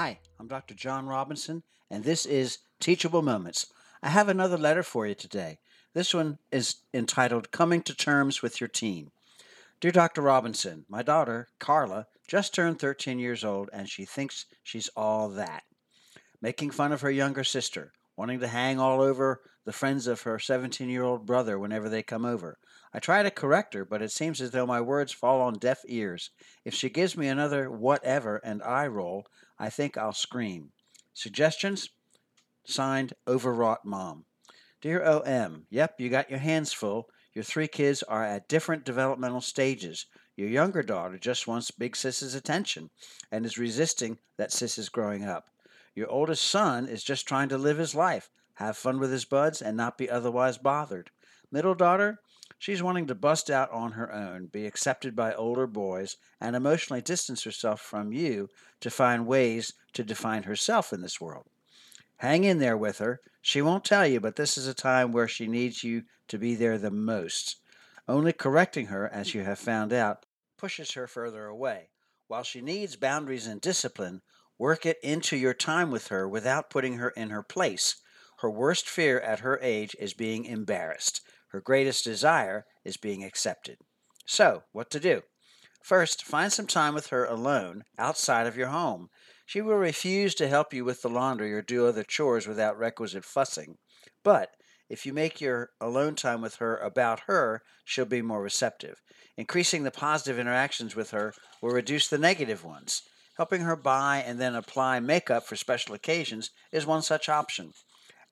Hi, I'm Dr. John Robinson, and this is Teachable Moments. I have another letter for you today. This one is entitled Coming to Terms with Your Teen. Dear Dr. Robinson, my daughter, Carla, just turned 13 years old and she thinks she's all that. Making fun of her younger sister, wanting to hang all over the friends of her 17 year old brother whenever they come over. I try to correct her, but it seems as though my words fall on deaf ears. If she gives me another whatever and eye roll, I think I'll scream. Suggestions? Signed, Overwrought Mom. Dear OM, yep, you got your hands full. Your three kids are at different developmental stages. Your younger daughter just wants big sis's attention and is resisting that sis is growing up. Your oldest son is just trying to live his life, have fun with his buds, and not be otherwise bothered. Middle daughter, she's wanting to bust out on her own, be accepted by older boys, and emotionally distance herself from you to find ways to define herself in this world. Hang in there with her. She won't tell you, but this is a time where she needs you to be there the most. Only correcting her, as you have found out, pushes her further away. While she needs boundaries and discipline, work it into your time with her without putting her in her place. Her worst fear at her age is being embarrassed. Her greatest desire is being accepted. So, what to do? First, find some time with her alone outside of your home. She will refuse to help you with the laundry or do other chores without requisite fussing. But if you make your alone time with her about her, she'll be more receptive. Increasing the positive interactions with her will reduce the negative ones. Helping her buy and then apply makeup for special occasions is one such option.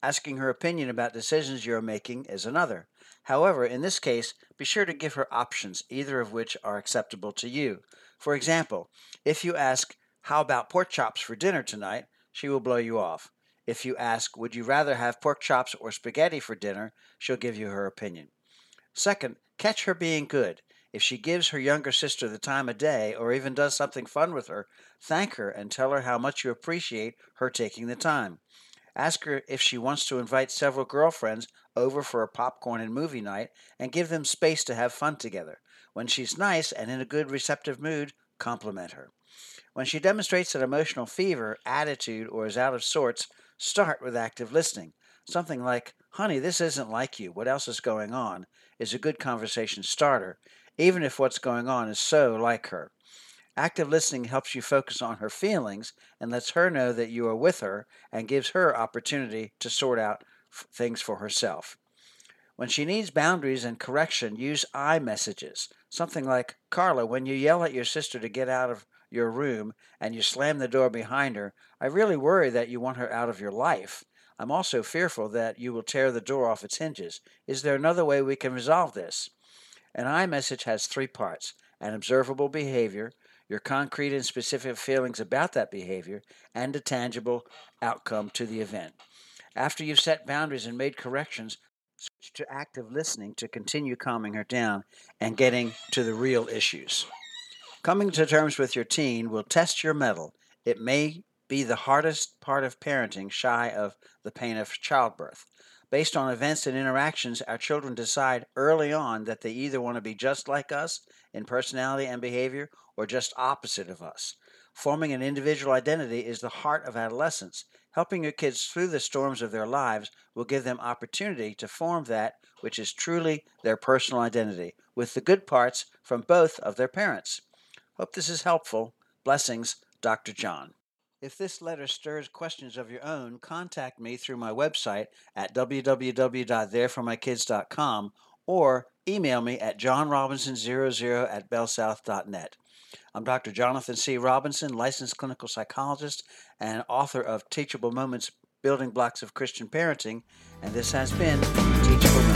Asking her opinion about decisions you are making is another. However, in this case, be sure to give her options, either of which are acceptable to you. For example, if you ask, How about pork chops for dinner tonight? she will blow you off. If you ask, Would you rather have pork chops or spaghetti for dinner? she'll give you her opinion. Second, catch her being good. If she gives her younger sister the time of day or even does something fun with her, thank her and tell her how much you appreciate her taking the time. Ask her if she wants to invite several girlfriends over for a popcorn and movie night and give them space to have fun together. When she's nice and in a good receptive mood, compliment her. When she demonstrates an emotional fever, attitude, or is out of sorts, start with active listening. Something like, Honey, this isn't like you. What else is going on? is a good conversation starter, even if what's going on is so like her. Active listening helps you focus on her feelings and lets her know that you are with her and gives her opportunity to sort out f- things for herself. When she needs boundaries and correction, use I messages. Something like, Carla, when you yell at your sister to get out of your room and you slam the door behind her, I really worry that you want her out of your life. I'm also fearful that you will tear the door off its hinges. Is there another way we can resolve this? An I message has three parts an observable behavior, your concrete and specific feelings about that behavior, and a tangible outcome to the event. After you've set boundaries and made corrections, switch to active listening to continue calming her down and getting to the real issues. Coming to terms with your teen will test your mettle. It may be the hardest part of parenting, shy of the pain of childbirth. Based on events and interactions, our children decide early on that they either want to be just like us in personality and behavior or just opposite of us. Forming an individual identity is the heart of adolescence. Helping your kids through the storms of their lives will give them opportunity to form that which is truly their personal identity, with the good parts from both of their parents. Hope this is helpful. Blessings, Dr. John. If this letter stirs questions of your own, contact me through my website at www.thereformykids.com or email me at johnrobinson00 at bellsouth.net. I'm Dr. Jonathan C. Robinson, licensed clinical psychologist and author of Teachable Moments Building Blocks of Christian Parenting, and this has been Teachable Moments.